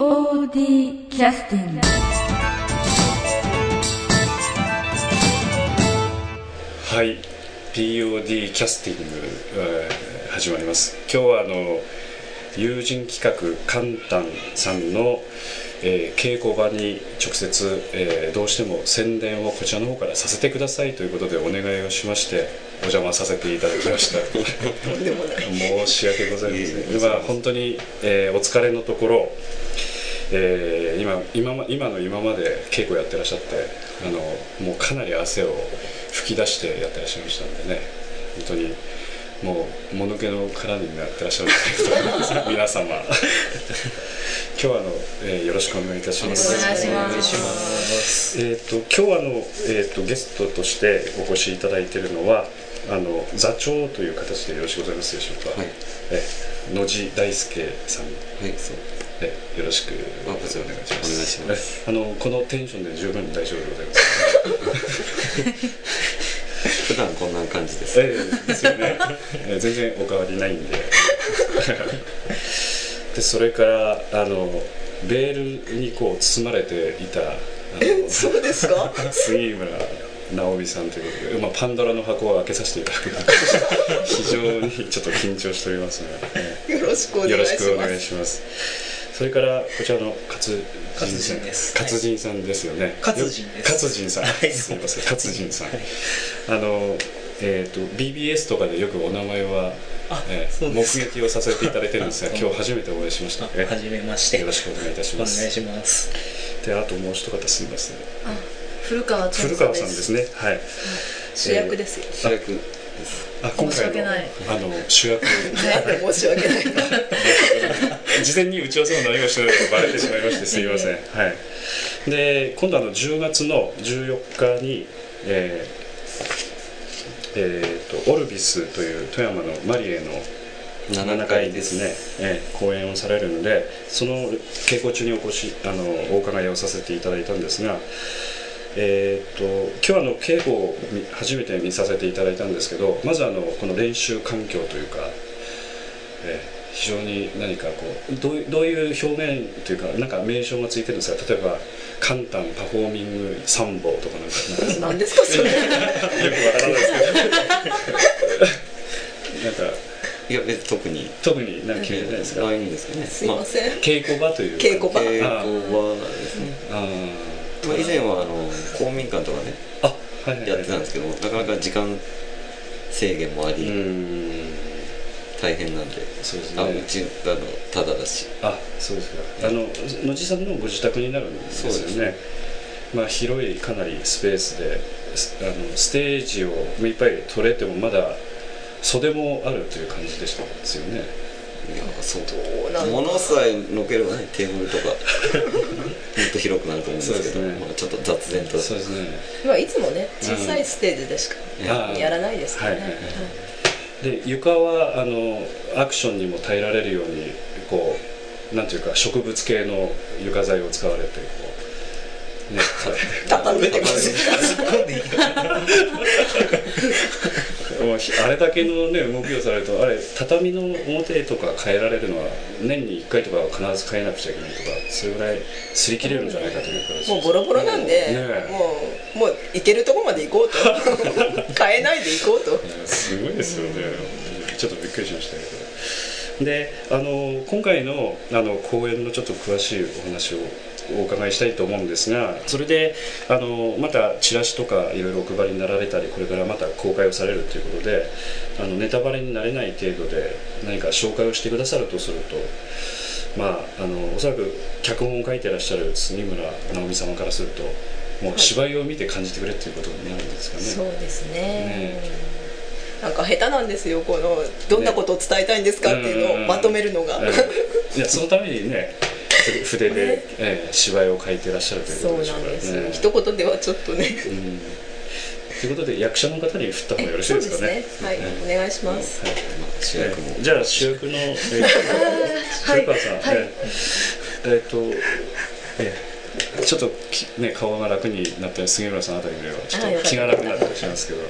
POD キャスティングはい。POD キャスティング、えー始まります。今日はあの友人企画カンタンさんの、えー稽古場に直接、えーどうしても宣伝をこちらの方からさせてくださいということでお願いをしましてお邪魔させていただきました。申し訳ございません、まあ、本当に、えーお疲れのところえー今今ま今の今まで稽古やってらっしゃってあのもうかなり汗を吹き出してやってらっしゃいましたんでね。本当にもうもぬけの殻になってらっしゃるんじゃないかと思います皆様。今日はあの、えーよろしくお願いいたします。お願いします。えー、と今日はあの、えー、とゲストとしてお越しいただいているのはあの座長という形でよろしくございますでしょうか、はい。え野地大輔さん。はい、そう。えよろしく。お願いします。お願いします。えあのこのテンションで十分大丈夫でございます普段こんな感じです。ええですよね、え全然お変わりないんで。でそれからあのベールにこう包まれていたあのそうですか？杉村直美さんということで、まあ、パンドラの箱を開けさせていただく。非常にちょっと緊張しておりますが、えよろしくおえよろしくお願いしますそれからこちらの勝勝人さん。人です。勝人さんですよね。勝人です。勝人さん、はい。すみません。勝人さん、あのえっ、と BBS とかでよくお名前は、あええ目撃をさせていただいてるんですがあ今日初めてお会いしましたあえはじめまして。よろしくお願いいたします。お願いします。であともう一方すみません。あ古川千古代川さんですね。はい。主役ですよ、主役です。あ今回の申し訳ない。あの主役。申し訳ない。事前に打ち合わせも何もしてないのがバレてしまいましてすいません、はい、で今度あの10月の14日にえーえーとオルビスという富山のマリエの7階です。ね、え演をされるのでその稽古中にお越しあのお伺いをさせていただいたんですがえー、と今日あの稽古を見初めて見させていただいたんですけどまずあのこの練習環境というか、えー非常に何かこうどういうどういう表現というかなんか名称がついてるんですか？例えば「カンタンパフォーミング参謀」とかなんか。なんか何ですかそれ？よくわからないですけど。なんかいや、別に特に。特になんか決めてないですか、ないんですかね。すいません、稽古場というか。稽古場。まあ、稽古はですね。あまあ、以前は、あの、公民館とかね、ーあはいはいはい。やってたんですけども、なかなか時間制限もあうり、ん。大変なんで。そうですね。あ、うち、あの、ただだし。あそうですか。あの野地さんのご自宅になるんですよそうですね。まあ広いかなりスペースですあのステージを目いっぱい取れてもまだ袖もあるという感じでしたですよねそう。なの物さえのければね、テーブルとか、もっと広くなると思うんですけど、ね。まあ、ちょっと雑然と。そうですね。まあいつもね小さいステージでしかうん。やらないですからね、はい。はいはいで床はあのアクションにも耐えられるようにこうなんていうか植物系の床材を使われてこうね 畳めてます。もう ひあれだけのね動きをされるとあれ畳の表とか変えられるのは年に1回とかは必ず変えなくちゃいけないとかそれぐらい擦り切れるんじゃないかという形もうボロボロなんで、ね。もうもう行けるとこまで行こうと。変えないで行こうと。すごいですよね、ちょっとびっくりしましたけど。であの今回のあの公演のちょっと詳しいお話をお伺いしたいと思うんですがそれであのまたチラシとかいろいろお配りになられたりこれからまた公開をされるということであのネタバレになれない程度で何か紹介をしてくださるとするとまああのおそらく脚本を書いてらっしゃる杉村直美様からするともう芝居を見て感じてくれっていうことになるんですかね。そうですね。ね。なんか下手なんですよこのどんなことを伝えたいんですかっていうのをまとめるのが、ええいやそのためにね筆で、ね。ええ芝居を書いてらっしゃるというそうことでしょうか。らなんです。一言ではちょっとね。うん。ということで役者の方に振った方がよろしいですかね。はい、お願いします、はい。まあ、主役も。じゃあ主役の、えー、さん、はい。えーえーっと、えーちょっとき、ね、顔が楽になったり杉村さんあたりではちょっと気が楽になったりしますけど、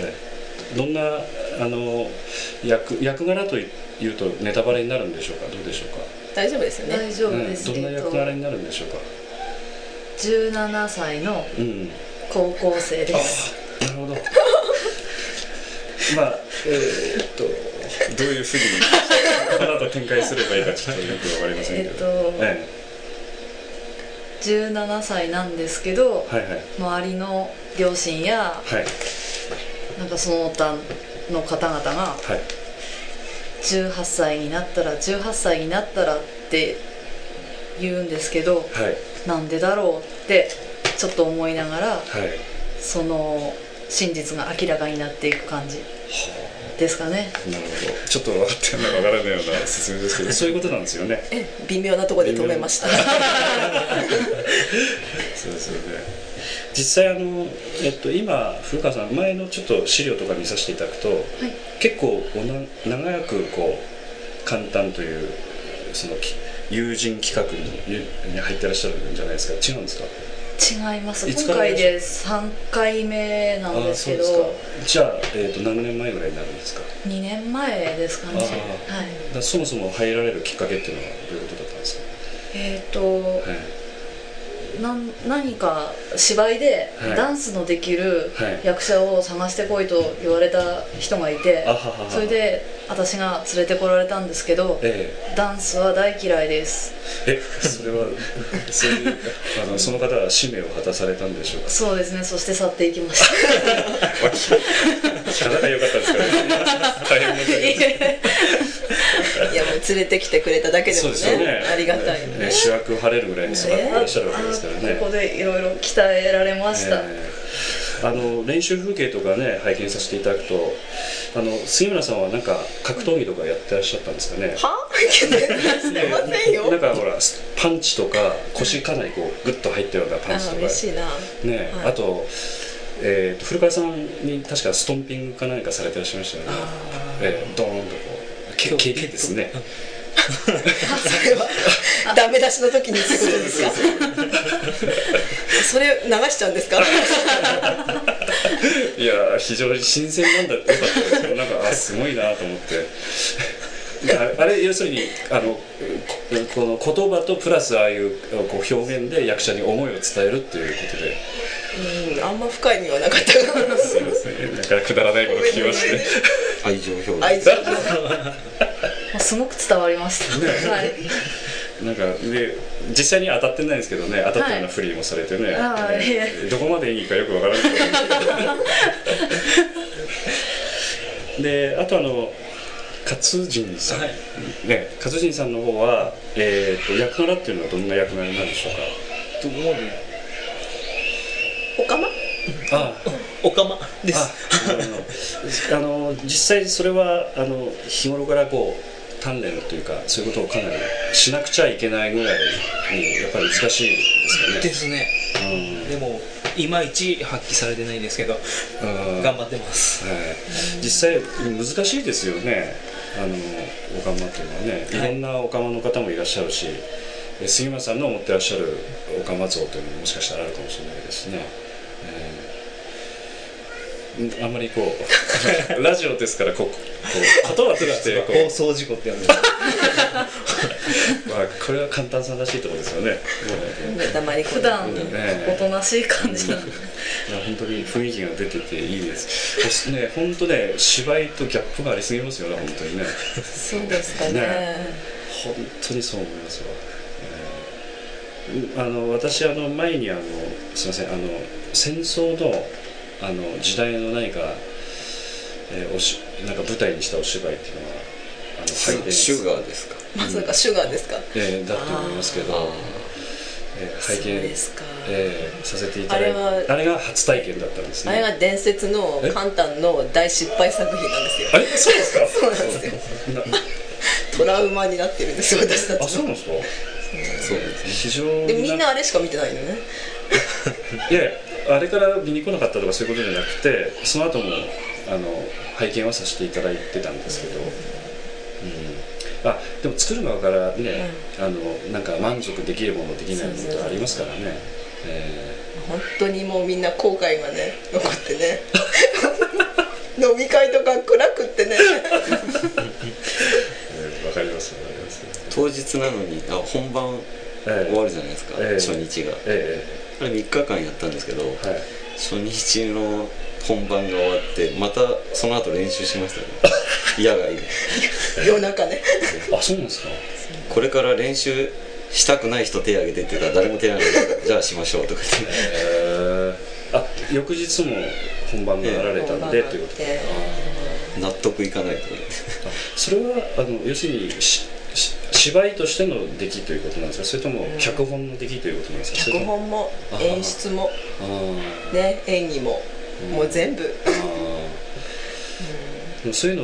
えーどんなあの役役柄というとネタバレになるんでしょうか。どうでしょうか大丈夫ですよね。大丈夫うんです、どん。なえっと役柄になるんでしょうか？17歳のうん高校生です。なるほど。まあえーっとどういうふうにこの後展開すればいいかちょっとよくわかりませんけど。えっとえ17歳なんですけどえはいはい。周りの両親やはい。なんかその他の方々がはい18歳になったら18歳になったらって言うんですけどはい。なんでだろうってちょっと思いながらはい。その真実が明らかになっていく感じですかね。なるほど。ちょっと分かってるのか分からないような説明ですけど。そういうことなんですよね。え微妙なところで止めました。そうですよね。実際あの、えっと、今古川さん前のちょっと資料とか見させていただくと、結構おな長くこう簡単というそのき友人企画にに入ってらっしゃるんじゃないですか。違うんですか？違います。今回で3回目なんですけど。じゃあ、えっと何年前ぐらいになるんですか？2年前ですかね。はい。そもそも入られるきっかけっていうのはどういうことだったんですか、えっ、と、はいなん何か芝居ではい。ダンスのできるはい。役者を探してこいと言われた人がいて、それで私が連れてこられたんですけどえダンスは大嫌いです。ええそれは そういうあのその方は使命を果たされたんでしょうか？そうですね。そして去っていきました。聞かなき ゃよかったですから 大変い いやもう連れてきてくれただけでもねね。ありがたいよね。ね主役を張れるぐらいに育っていらっしゃるわけですからね、あここでいろいろ鍛えられました、ええ。あの練習風景とかね拝見させていただくとあの杉村さんはなんか格闘技とかやってらっしゃったんですかね？は？してませんよ。なんかほらパンチとか腰かなりこうグッと入ったようなパンチあとか。嬉しいな。ね、はい。あと,、えー、と古川さんに確かストンピングか何かされてらっしゃいましたよね。えー、ドーンとこうけ蹴りですね。それはダメ出しの時にってことですか？それ流しちゃうんですか？いやー非常に新鮮なんだ。よかったです。よなんかあすごいなと思って。ああれ要するにあのここの言葉とプラスああいうこう表現で役者に思いを伝えるっていうことで。うんあんま深い意味はなかった。からすいません。なんかくだらないこと聞きまして。愛情表現。愛情もうすごく伝わりました、はい。なんかで実際には当たってないんですけどね当たったようなフリーもされてね、あーいえどこまでいいかよくわからない。であとあの勝人さん、はい。ね勝人さんの方は、えー、と役柄っていうのはどんな役柄なんでしょうか？と思うおかまあ。おかまです。ああの実際それはあの日頃からこう鍛錬というかそういうことをかなりしなくちゃいけないぐらいにやっぱり難しいですよね。ですね。でもいまいち発揮されてないですけどうん。うん頑張ってます。はい、実際難しいですよね。あのオカマっていうのはね。いはい。ろんなオカマの方もいらっしゃるし、え杉村さんの持ってらっしゃるオカマ像というのももしかしたらあるかもしれないですね、えーんあんまりこう ラジオですからこうこう言葉として こ放う、送事故ってやつ まあ、これは簡単さらしいところですよね。もうね黙り込んで普段ねおとなしい感じ。なん。でいや本当に雰囲気が出てていいです。ね、本当ね、芝居とギャップがありすぎますよね、本当にね。そうですかね。ね。本当にそう思いますわ。えーあの私あの前にあのすみませんあの戦争のあの時代の何か、えーおしなんか舞台にしたお芝居っていうのはあの拝見シュガーですか？まさかシュガーですか？えーだと思いますけど、えー拝見えーさせていただいてあれはあれが初体験だったんですね。あれが伝説のえ？カンタンの大失敗作品なんですよ。あれ？そうですか？そうなんですよ。な トラウマになってるんですよ私たあちの。そうなんですか？そうです非常にでみんなあれしか見てないのね。いやあれから見に来なかったとかそういうことじゃなくてその後もあの拝見はさせていただいてたんですけど、うん、あでも作る側からね、あのなんか満足できるものできないものってありますからね。え本当にもうみんな後悔がね残ってね。飲み会とか暗くってね。ー えーわかりますわかります。当日なのにあ本番ええ終わるじゃないですか、ええ。初日が。えあれ3日間やったんですけど、えはい。初日の本番が終わってまたその後練習しましたね。野外で。夜中ね。あそうなんですか。これから練習したくない人手挙げてって言ったら誰も手挙げない。からじゃあしましょうとか言って。えー、あ翌日も本番があられたんで、ええということでえ納得いかないとか言って。あそれはあの要するに芝居としての出来ということなんですか？それとも脚本の出来ということなんですか？脚本もあ演出もあね演技もうん。もう全部。そういう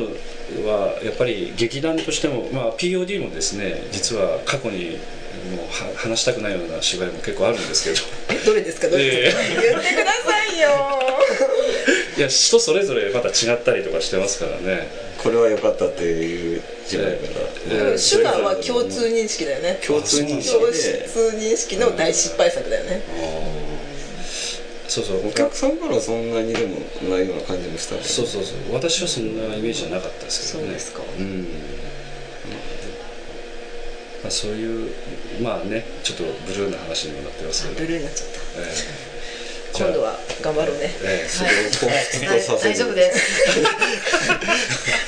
のはやっぱり劇団としても、まあ、POD もですね実は過去にもうは話したくないような芝居も結構あるんですけど。えどれですか？どれですか？え言ってくださいよ。いや人それぞれまた違ったりとかしてますからねこれは良かったっていう芝居から、ええシュガーは共通認識だよね。共通認識共通で認識の大失敗作だよね。そうそう。お客さんからはそんなにでもないような感じもしたねそうそうそう。私はそんなイメージじゃなかったですけどね。そうですか。うん。まあ、そういうまあねちょっとブルーな話にもなってますけど、ブルーになっちゃった。ええじゃあ今度は頑張ろうね。ええそれを彷彿とさせる。大丈夫です。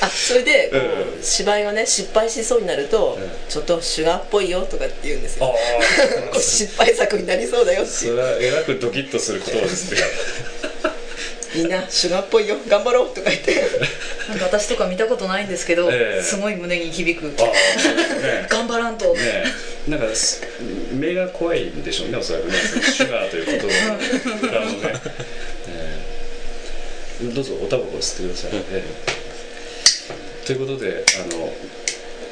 あそれでこう芝居がね失敗しそうになるとうん。ちょっとシュガーっぽいよとかって言うんですよ。あ こう失敗作になりそうだよそれはえらくドキッとする言葉ですね。みんなシュガーっぽいよ頑張ろうとか言って。なんか私とか見たことないんですけど、ええ。すごい胸に響く。頑張らんと、なんかす目が怖いんでしょうねおそらくね。シュガーという言葉の裏のね、ええどうぞおタバコ吸ってください、ええ。ということであの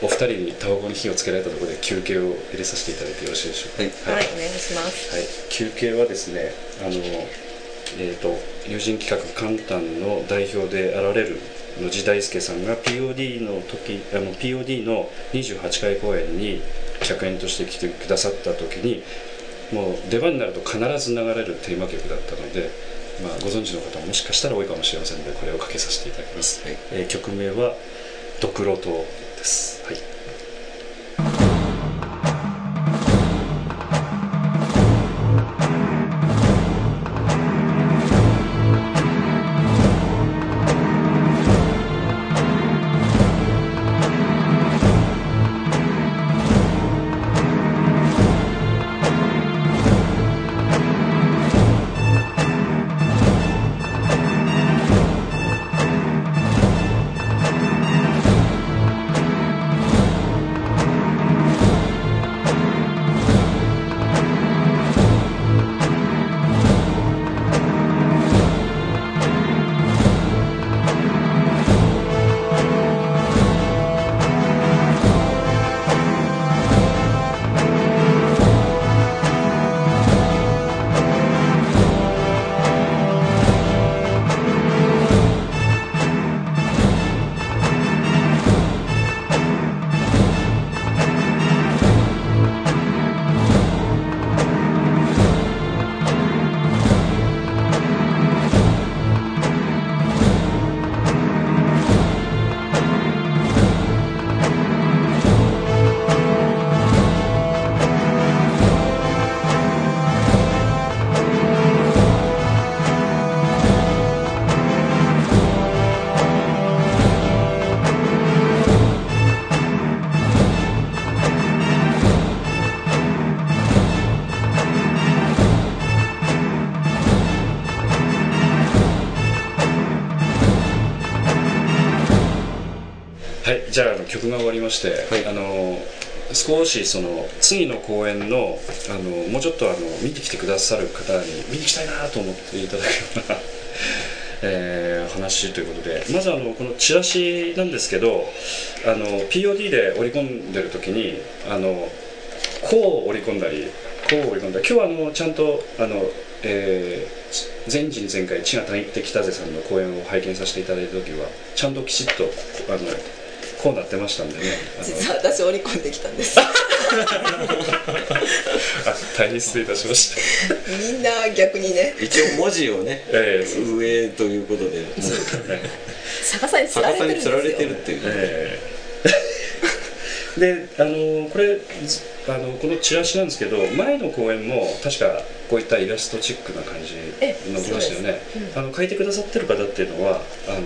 お二人にタバコに火をつけられたところで休憩を入れさせていただいてよろしいでしょうか。はい。はい。お願いします。はい、休憩はですねあの、えー、と友人企画「カンタン」の代表であられる野地大輔さんが POD の時あの POD の28回公演に客演として来てくださった時にもう出番になると必ず流れるテーマ曲だったので、まあ、ご存知の方ももしかしたら多いかもしれませんのでこれをかけさせていただきます、はい。えー曲名は「ドクロ島」です、はい曲が終わりまして、はい。あの少しその次の公演のあのもうちょっとあの見に来てくださる方に見に来たいなと思っていただくような、えー話ということでまずあのこのチラシなんですけどあの POD で織り込んでる時にあのこう織り込んだりこう織り込んだり今日はあのちゃんとあの、えー前人前回千賀谷って北瀬さんの公演を拝見させていただいた時はちゃんときちっとあのこうなってましたんでね。実は私織り込んできたんです。あ大変失礼いたしました。みんな逆にね。一応文字をねええ。そう上ということで。逆さにつられてるんですよ。逆さにつられてるっていう、ええ。であのこれずあのこのチラシなんですけど前の公演も確かこういったイラストチックな感じえ載ってましたよね。そうん。あの書いてくださってる方っていうのはあの、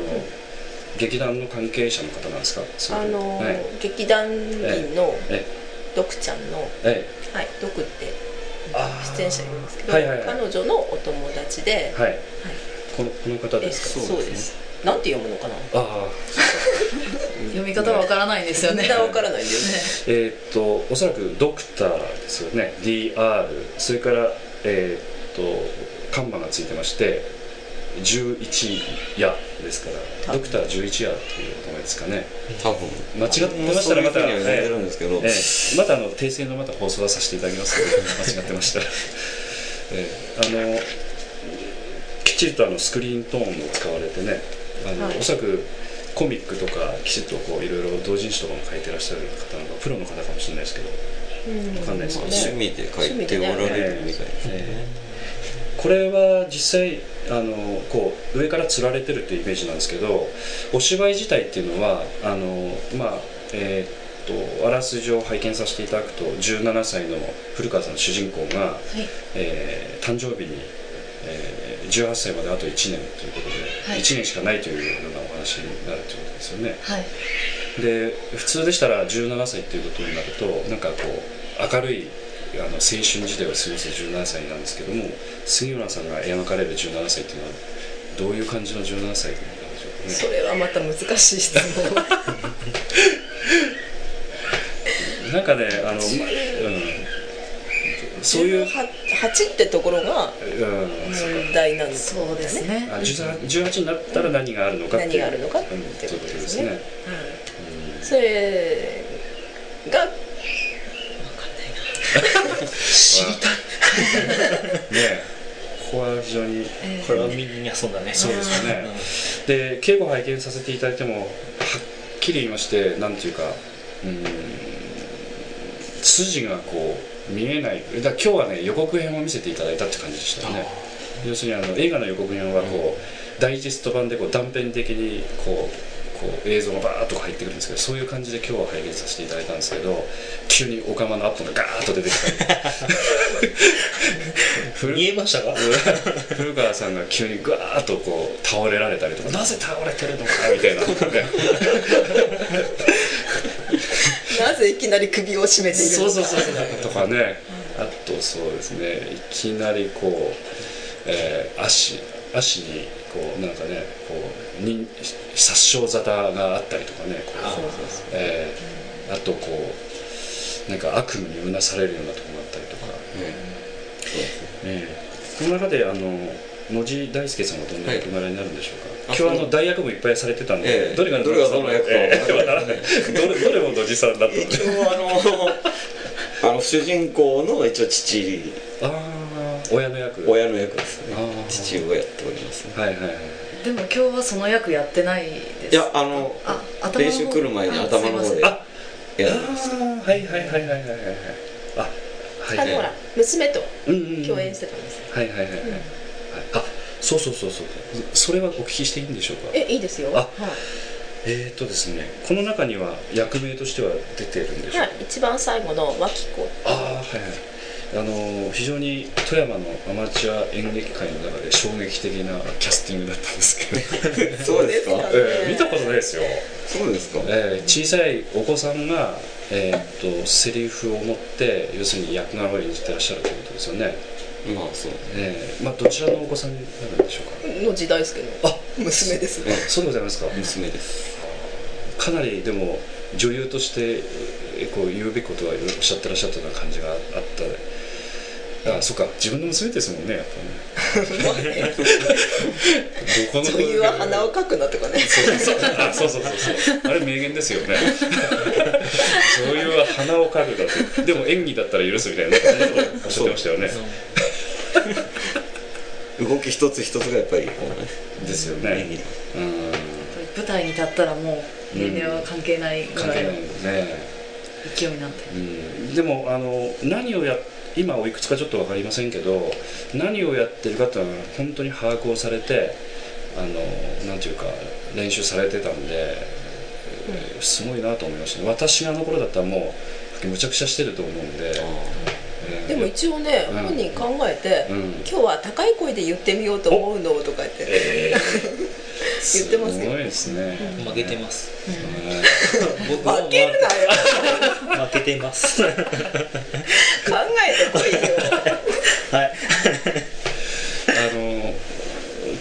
劇団の関係者の方なんですか？それとあのーはい。劇団員のえドクちゃんの、えはい、ドクって出演者いるんですけど、はいはいはい。彼女のお友達で、えはい。このこの方えですか？そうです。なんて読むのかな？ああ 読み方はわからないんですよね。わからないんですね。えーっとおそらくドクターですよね。DR それからえーっと看板がついてまして11夜ですからドクター11夜っていう名前ですかね。多分。間違ってましたらまたそういうんですけど、ええ。またあの訂正のまた放送はさせていただきますので 間違ってましたら、ええ。あのきっちりとあのスクリーントーンを使われてねあの、はい。おそらくコミックとかきちっとこういろいろ同人誌とかも書いてらっしゃる方なのかプロの方かもしれないですけど。うん。わかんないですよね趣味で書いておられるみたいですねえこれは実際あのこう上から吊られてるっていうイメージなんですけどお芝居自体っていうのはあのまあえーっとあらすじを拝見させていただくと17歳の古川さんの主人公が、はい。えー誕生日に、えー18歳まであと1年ということで、はい。1年しかないというようなお話になるということですよね。はい。で普通でしたら17歳っていうことになるとなんかこう明るいあの青春時代を過ごす17歳なんですけども杉浦さんが描かれる17歳っていうのはどういう感じの17歳なんでしょうかそれはまた難しい質問。ね なんかねあの、まうん、そういう、8ってところがうん、そうか。問題なんですそうですね。あ18 18になったら何があるのかっていう。何があるのかっていうことですね。うん。それ知りたい。ねえ。ここは非常にえー。これはみんなそうだね。そうですよね。で稽古拝見させていただいてもはっきり言いましてなんていうかうーん筋がこう見えない。だ今日はね予告編を見せていただいたって感じでしたよね。要するにあの映画の予告編はこう、ダイジェスト版でこう断片的にこうこう映像がバーッと入ってくるんですけどそういう感じで今日は拝見させていただいたんですけど急にオカマのアップがガーッと出てきたり 見えましたか？古川さんが急にガーッとこう倒れられたりとか。なぜ倒れてるのかみたいな。ねなぜいきなり首を絞めているのか。そうそうそう。とかね。あとそうですね。いきなりこう、えー足足にこうなんかねこうに殺傷沙汰があったりとかねこうえーあとこうなんか悪夢にうなされるようなところがあったりとか、ええこの中であの野地大輔さんはどんな役柄になるんでしょうか、はい今日あの大役もいっぱいされてたんで、ええ。どれがどれがどの役かええ。わからないどれどれも野地さんだっ一応あの あの主人公の一応父。ああ親の役。親の役ですね。父をやっておりますね。はいはいはいでも今日はその役やってないですいやあのあ練習来る前にあ頭の方であやるんですはいはいはいはいはいはいはい。あはい。はいあのほら娘とうんうんうん。共演してたんですはいはいはいはい、はい。あそうそうそうそう。それはお聞きしていいんでしょうか？えいいですよ。あはえーとですねこの中には役名としては出てるんでしい、ょうか、はい、一番最後の脇子。ああはいはいあの非常に富山のアマチュア演劇界の中で衝撃的なキャスティングだったんですけど、そうですか？そうですかええ見たことないですよ、そうですか？ええ小さいお子さんが、えーっとセリフを持って要するに役柄を演じてらっしゃるということですよね、まあそう。ええまあ、どちらのお子さんになるんでしょうか？の時代介のあ娘です。あそうでございますか？娘です。かなりでも女優としてえこう言うべきことはおっしゃってらっしゃったような感じがあったあそっか自分の娘ですもんねやっぱね。どこの女優は鼻をかくなとかね。そうそうそう。あそうあれ名言ですよね。女優は鼻をかくだってでも演技だったら許すみたいな。おっしゃってましたよね。動き一つ一つがやっぱりこうね。ですよ演技ね。だうん。舞台に立ったらもう年齢は関係ないぐらいの関係ないね。勢いなんでうん。でもあの何をや今おいくつかちょっと分かりませんけど何をやってるかっていうのは本当に把握をされてあのなんていうか練習されてたんでえーすごいなと思いましたね。私があの頃だったらもうむちゃくちゃしてると思うんで、えーでも一応ね、うん。本人考えて、うん。今日は高い声で言ってみようと思うのとか言って、え 言ってますよ。すごいですね、負けてます。負けるなよ。負けてますはい考えてこいよあの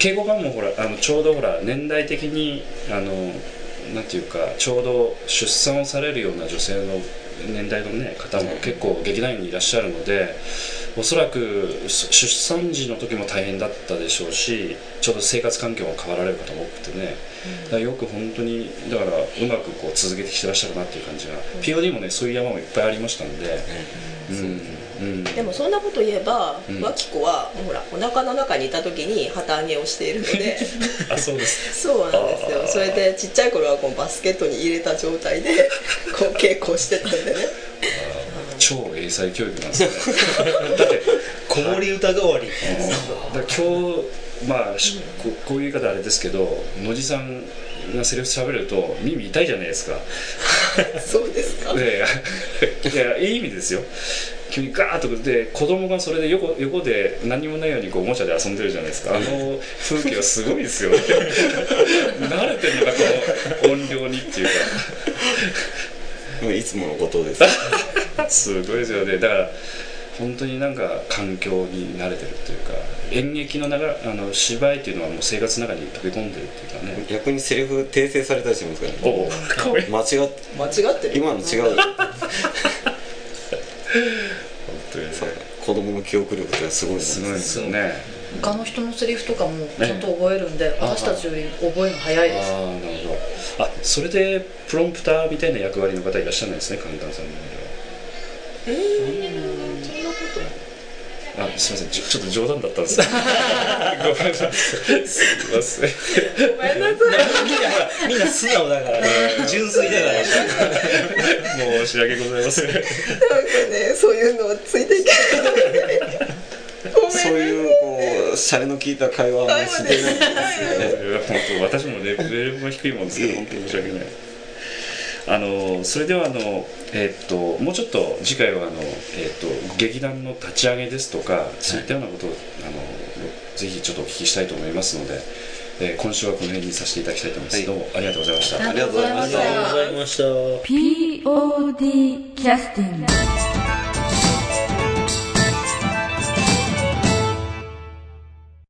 敬語版もほらあのちょうどほら年代的にあのなんていうかちょうど出産をされるような女性の年代の、ね、方も結構劇団員にいらっしゃるのでおそらくす出産時の時も大変だったでしょうしちょうど生活環境も変わられる方も多くてね、だからよく本当にだからうまくこう続けてきてらっしゃるなっていう感じが、POD もねそういう山もいっぱいありましたんで、うん。う。ん、でもそんなこと言えば、うん。脇子はほらお腹の中にいた時に旗揚げをしているので。あそうです。そうなんですよ。それでちっちゃい頃はこうバスケットに入れた状態でこう稽古をしてたんでね。超 英才教育なんですね。だって子守歌代わり。だから今日まあしここういう言い方あれですけど野地さんがセリフ喋ると耳痛いじゃないですか。そうですか。でいやいい意味ですよ。急にガーッとで子供がそれで横横で何もないようにこうおもちゃで遊んでるじゃないですか。あの風景はすごいですよね。慣れてるのかこの音量にっていうか。もういつものことです すごいですよね。だから本当になんか環境に慣れてるっていうか演劇の中あの芝居っていうのはもう生活の中に溶け込んでるっていうかね。逆にセリフ訂正されたりしますからね。おおかわいい。間違って間違ってる。今の違う。本当にね子供の記憶力ってすごいですすごいですよね。他の人のセリフとかもちゃんと覚えるんで、私たちより覚えるの早いです。ああなるほど。あそれでプロンプターみたいな役割の方いらっしゃらないですね神田さんのえー、そんなことあすみません。ちょちょっと冗談だったんです。ごめんなさい。すみません。ごめんなさい。みんなほらみんな素直だからね。純粋だから。ね申し訳ございません。なんかねそういうのをついていけない。そういうこうシャレの効いた会話はあんまりしてないんですよね。本当私もレベルも低いもんですけど本当に申し訳ないあのそれではあの、えっともうちょっと次回はあの、えっと劇団の立ち上げですとかそういったようなことをあのぜひちょっとお聞きしたいと思いますので、えー今週はこの辺にさせていただきたいと思います、はい。どうもありがとうございました。ありがとうございました。ありがとうございました。POD キャスティング